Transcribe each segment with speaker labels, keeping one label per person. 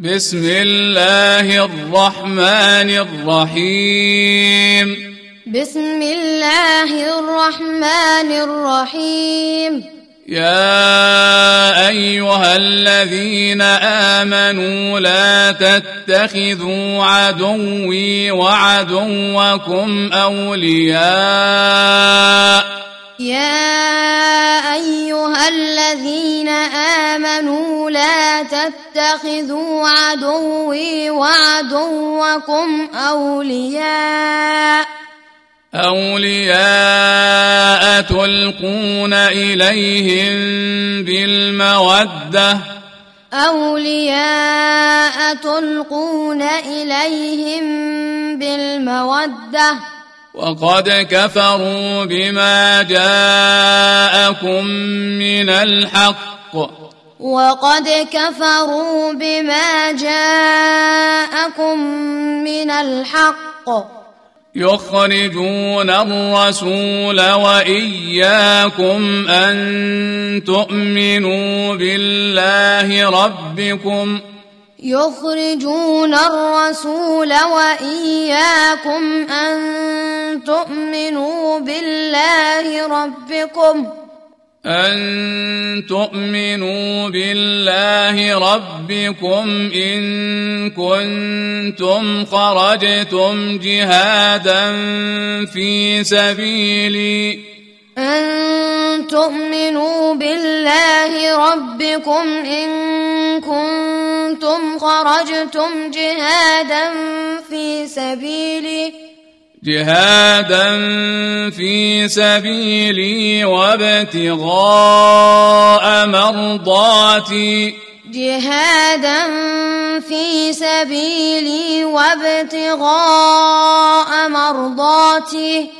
Speaker 1: بسم الله الرحمن الرحيم.
Speaker 2: بسم الله الرحمن الرحيم.
Speaker 1: يا أيها الذين آمنوا لا تتخذوا عدوي وعدوكم أولياء.
Speaker 2: يا أيها الذين آمنوا لا تتخذوا عدوي وعدوكم أولياء
Speaker 1: أولياء تلقون إليهم بالمودة.
Speaker 2: أولياء تلقون إليهم بالمودة.
Speaker 1: وقد كفروا بما جاءكم من الحق.
Speaker 2: وقد كفروا بما جاءكم من الحق.
Speaker 1: يخرجون الرسول وإياكم أن تؤمنوا بالله ربكم
Speaker 2: يخرجون الرسول وإياكم أن تؤمنوا بالله ربكم.
Speaker 1: أن تؤمنوا بالله ربكم إن كنتم خرجتم جهادا في سبيلي.
Speaker 2: أن تؤمنوا بالله ربكم إن كنتم خرجتم جهادا في سبيلي.
Speaker 1: جهادا في سبيلي وابتغاء مرضاتي.
Speaker 2: جهادا في سبيلي وابتغاء مرضاتي.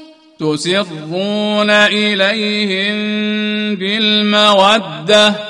Speaker 1: تسرون إليهم بالمودة.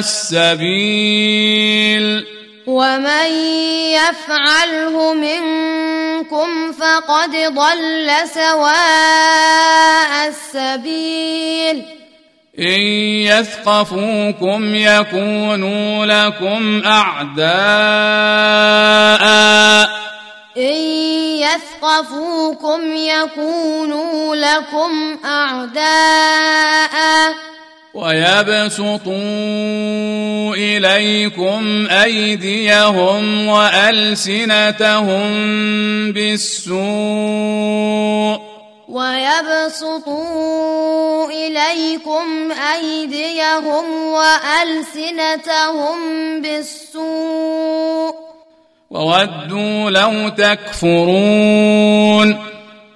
Speaker 1: السبيل.
Speaker 2: ومن يفعله منكم فقد ضل سواء السبيل.
Speaker 1: إن يثقفوكم يكونوا لكم أعداء.
Speaker 2: إن يثقفوكم يكونوا لكم أعداء.
Speaker 1: ويبسطوا إليكم أيديهم وألسنتهم بالسوء
Speaker 2: ويبسطوا إليكم أيديهم وألسنتهم بالسوء
Speaker 1: وودوا لو تكفرون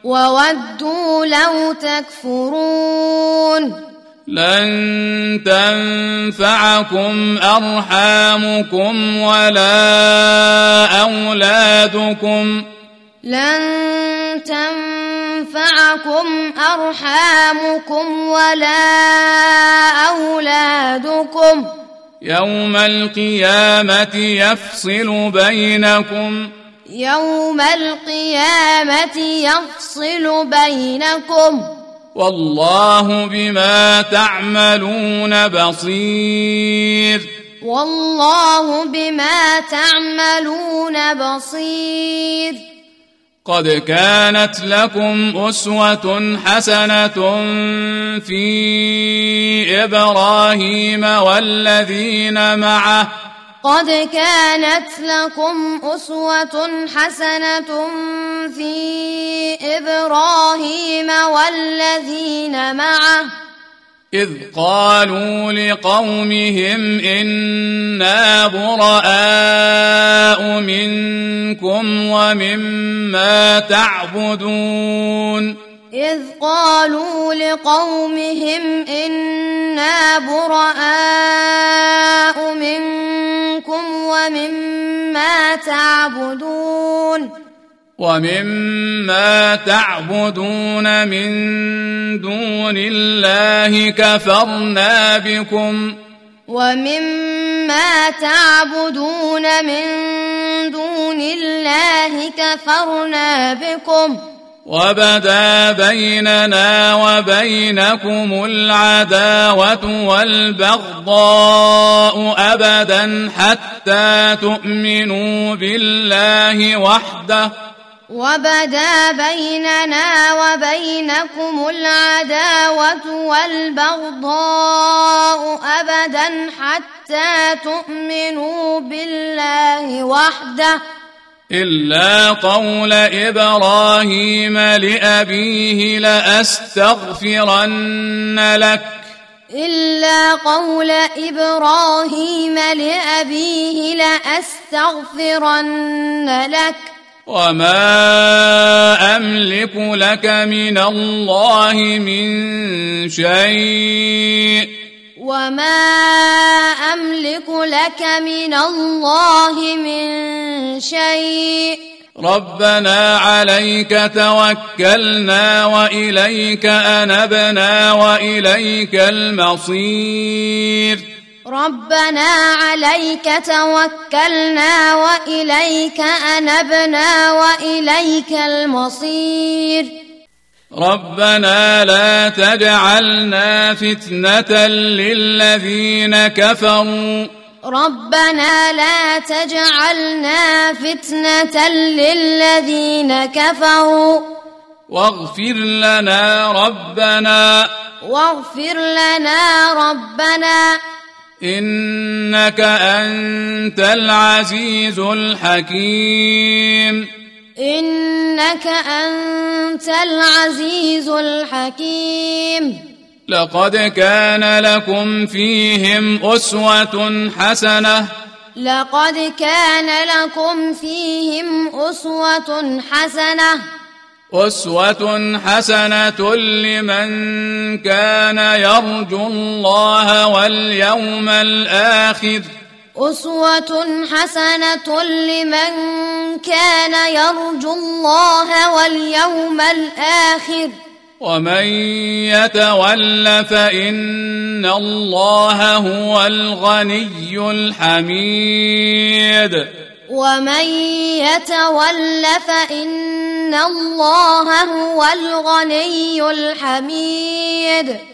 Speaker 2: وودوا لو تكفرون
Speaker 1: لن تنفعكم أرحامكم ولا أولادكم.
Speaker 2: لن تنفعكم أرحامكم ولا أولادكم.
Speaker 1: يوم القيامة يفصل بينكم.
Speaker 2: يوم القيامة يفصل بينكم.
Speaker 1: والله بما تعملون بصير.
Speaker 2: والله بما تعملون بصير.
Speaker 1: قد كانت لكم أسوة حسنة في إبراهيم والذين معه
Speaker 2: قد كانت لكم أسوة حسنة في إبراهيم والذين معه.
Speaker 1: إذ قالوا لقومهم إنا براء منكم ومما تعبدون.
Speaker 2: إذ قالوا لقومهم إنا براء ومما تعبدون.
Speaker 1: ومما تعبدون من دون الله كفرنا بكم.
Speaker 2: ومما تعبدون من دون الله كفرنا بكم.
Speaker 1: وبدا بيننا وبينكم العداوة والبغضاء أبدا حتى تؤمنوا بالله وحده
Speaker 2: وبدا بيننا وبينكم العداوة والبغضاء أبدا حتى تؤمنوا بالله وحده
Speaker 1: إلا قول إبراهيم لأبيه لأستغفرن لك.
Speaker 2: إلا قول إبراهيم لأبيه لأستغفرن لك.
Speaker 1: وما أملك لك من الله من شيء.
Speaker 2: وما أملك لك من الله من شيء
Speaker 1: ربنا عليك توكلنا وإليك أنبنا وإليك المصير
Speaker 2: ربنا عليك توكلنا وإليك أنبنا وإليك المصير
Speaker 1: ربنا لا تجعلنا فتنة للذين كفروا.
Speaker 2: ربنا لا تجعلنا فتنة للذين كفروا.
Speaker 1: واغفر لنا ربنا.
Speaker 2: واغفر لنا ربنا.
Speaker 1: إنك أنت العزيز الحكيم.
Speaker 2: إنك أنت العزيز الحكيم.
Speaker 1: لقد كان لكم فيهم أسوة حسنة.
Speaker 2: لقد كان لكم فيهم أسوة حسنة.
Speaker 1: أسوة حسنة لمن كان يرجو الله واليوم الآخر.
Speaker 2: أسوة حسنة لمن كان يرجو الله واليوم الآخر.
Speaker 1: ومن يتول فإن الله هو الغني الحميد.
Speaker 2: ومن يتول فإن الله هو الغني الحميد.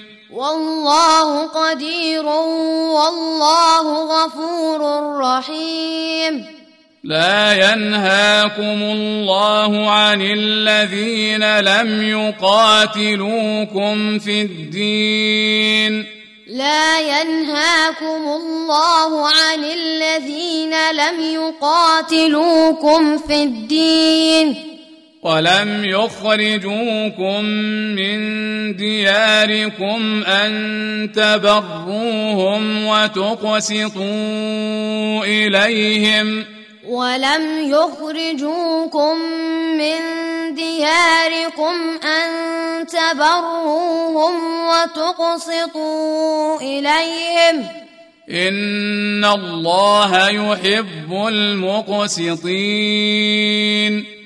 Speaker 2: والله قدير والله غفور رحيم.
Speaker 1: لا ينهاكم الله عن الذين لم يقاتلوكم في الدين.
Speaker 2: لا ينهاكم الله عن الذين لم يقاتلوكم في الدين.
Speaker 1: ولم يخرجوكم من دياركم أن تبروهم وتقسطوا إليهم.
Speaker 2: ولم يخرجوكم من دياركم أن تبروهم وتقسطوا إليهم.
Speaker 1: إن الله يحب المقسطين.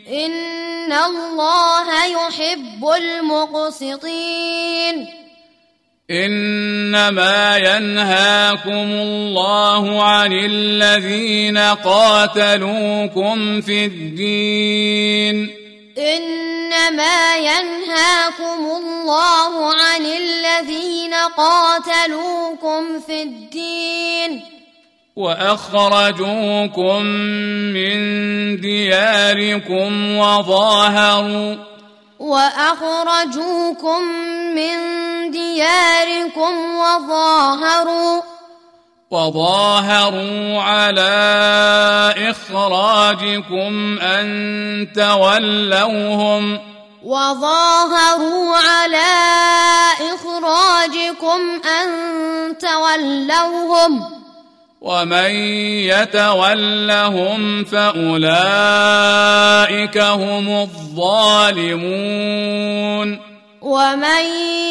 Speaker 2: إن الله يحب المقسطين
Speaker 1: إنما ينهاكم الله عن الذين قاتلوكم في الدين
Speaker 2: إنما ينهاكم الله عن الذين قاتلوكم في الدين
Speaker 1: وأخرجوكم من دياركم وظاهروا
Speaker 2: وأخرجوكم من دياركم وظاهروا
Speaker 1: وظاهروا على إخراجكم أن تولوهم
Speaker 2: وظاهروا على إخراجكم أن تولوهم
Speaker 1: ومن يتولهم فأولئك هم الظالمون.
Speaker 2: ومن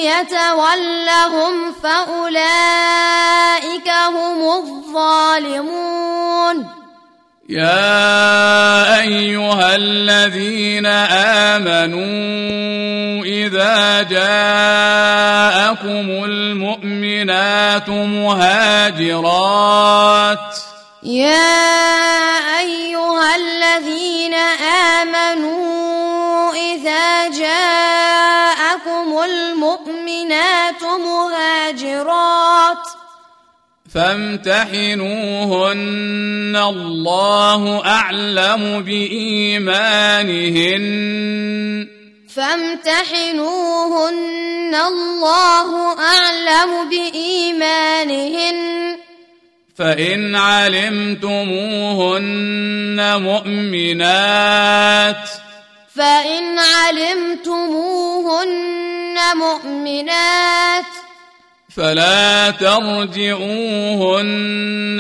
Speaker 2: يتولهم فأولئك هم الظالمون.
Speaker 1: يا أيها الذين آمنوا إذا جاءكم المؤمنات مهاجرات.
Speaker 2: يا أيها الذين آمنوا إذا جاءكم المؤمنات مهاجرات.
Speaker 1: فامتحنوهن الله أعلم بإيمانهن.
Speaker 2: فامتحنوهن الله أعلم بإيمانهن.
Speaker 1: فإن علمتموهن مؤمنات.
Speaker 2: فإن علمتموهن مؤمنات.
Speaker 1: فلا ترجعوهن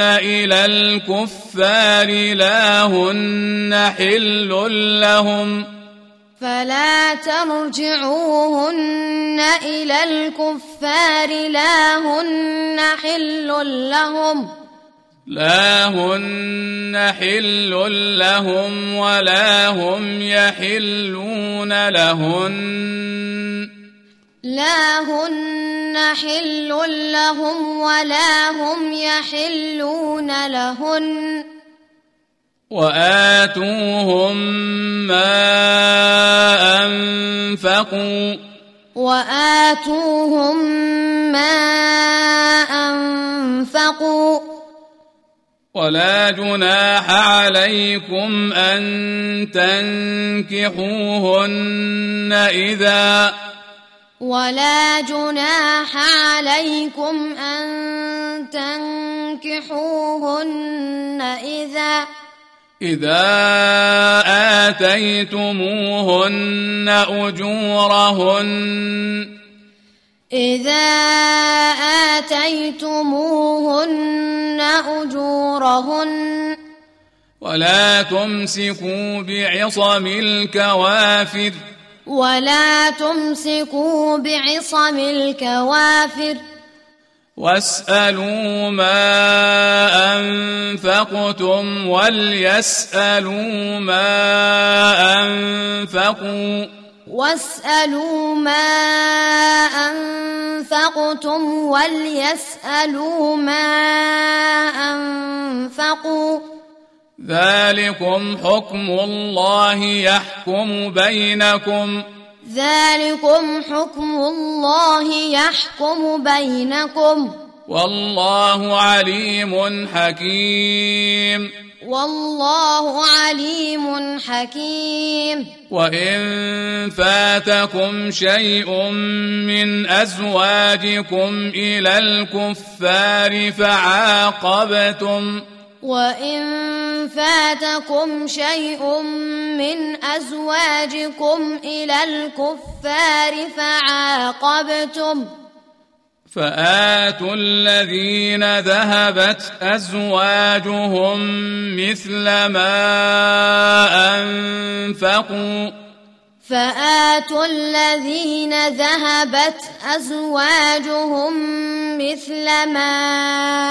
Speaker 1: إلى الكفار لا هن حل لهم.
Speaker 2: فلا ترجعوهن إلى الكفار لا هن حل لهم.
Speaker 1: لا هن حل لهم ولا هم يحلون لهن.
Speaker 2: لا هن حل لهم ولا هم يحلون لهن.
Speaker 1: وآتوهم ما أنفقوا.
Speaker 2: وآتوهم ما أنفقوا.
Speaker 1: ولا جناح عليكم أن تنكحوهن إذا
Speaker 2: ولا جناح عليكم أن تنكحوهن إذا
Speaker 1: إذا آتيتموهن أجورهن
Speaker 2: إذا آتيتموهن أجورهن
Speaker 1: ولا تمسكوا بعصم الكوافر
Speaker 2: ولا تمسكوا بعصم الكوافر.
Speaker 1: واسألوا ما أنفقتم وليسألوا ما أنفقوا.
Speaker 2: واسألوا ما أنفقتم وليسألوا ما أنفقوا.
Speaker 1: ذلكم حكم الله يحكم بينكم.
Speaker 2: ذلكم حكم الله يحكم بينكم.
Speaker 1: والله عليم حكيم.
Speaker 2: والله عليم حكيم.
Speaker 1: وإن فاتكم شيء من أزواجكم إلى الكفار فعاقبتم.
Speaker 2: وإن فاتكم شيء من أزواجكم إلى الكفار فعاقبتم
Speaker 1: فآتوا الذين ذهبت أزواجهم مثل ما أنفقوا
Speaker 2: فآتوا الذين ذهبت أزواجهم مثل ما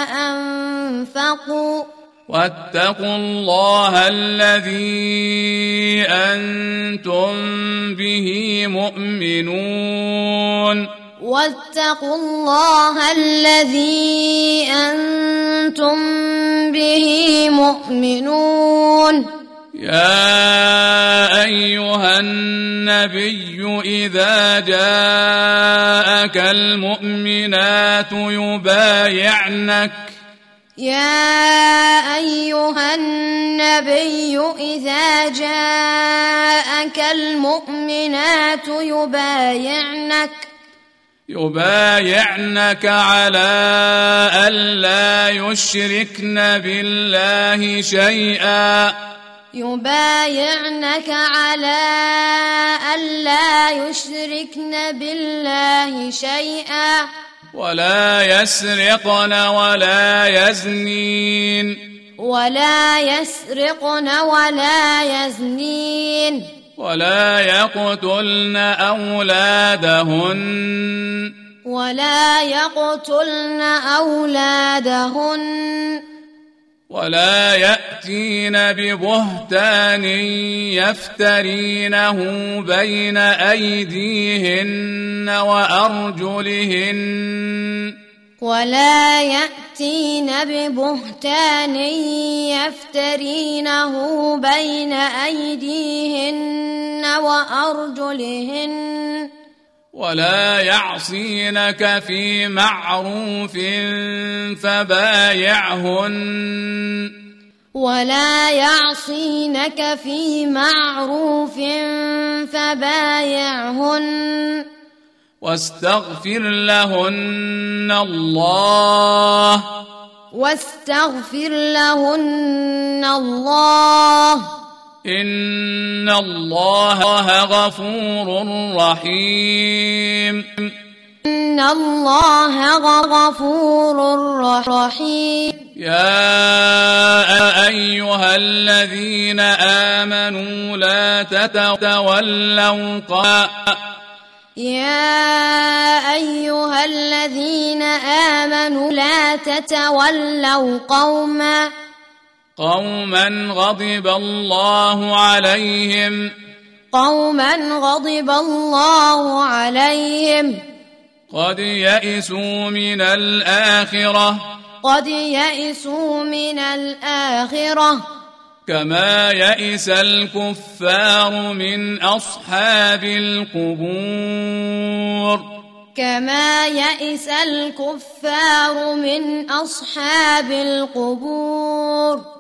Speaker 2: أنفقوا
Speaker 1: واتقوا الله الذي أنتم به مؤمنون.
Speaker 2: واتقوا الله الذي أنتم به مؤمنون.
Speaker 1: يا أيها النبي إذا جاءك المؤمنات يبايعنك.
Speaker 2: يا أيها النبي إذا جاءك المؤمنات يبايعنك
Speaker 1: يبايعنك على ألا يشركن بالله شيئا.
Speaker 2: يبايعنك على ألا يشركن بالله شيئا.
Speaker 1: ولا يسرقن ولا يزنين.
Speaker 2: ولا يسرقن ولا يزنين.
Speaker 1: ولا يقتلن أولادهن.
Speaker 2: ولا يقتلن أولادهن.
Speaker 1: ولا يأتين ببهتان يفترينه بين أيديهن وأرجلهن.
Speaker 2: ولا يأتين ببهتان يفترينه بين أيديهن وأرجلهن.
Speaker 1: ولا يعصينك في معروف فبايعهن.
Speaker 2: ولا يعصينك في معروف فبايعهن.
Speaker 1: واستغفر لهن الله.
Speaker 2: واستغفر لهن الله.
Speaker 1: إن الله غفور رحيم
Speaker 2: إن الله غفور رحيم
Speaker 1: يا أيها الذين آمنوا لا تتولوا قا
Speaker 2: يا أيها الذين آمنوا لا تتولوا قوما
Speaker 1: قوما غضب الله عليهم
Speaker 2: قوما غضب الله عليهم
Speaker 1: قد يئسوا من الآخرة
Speaker 2: قد يئسوا من الآخرة
Speaker 1: كما يئس الكفار من أصحاب القبور
Speaker 2: كما يئس الكفار من أصحاب القبور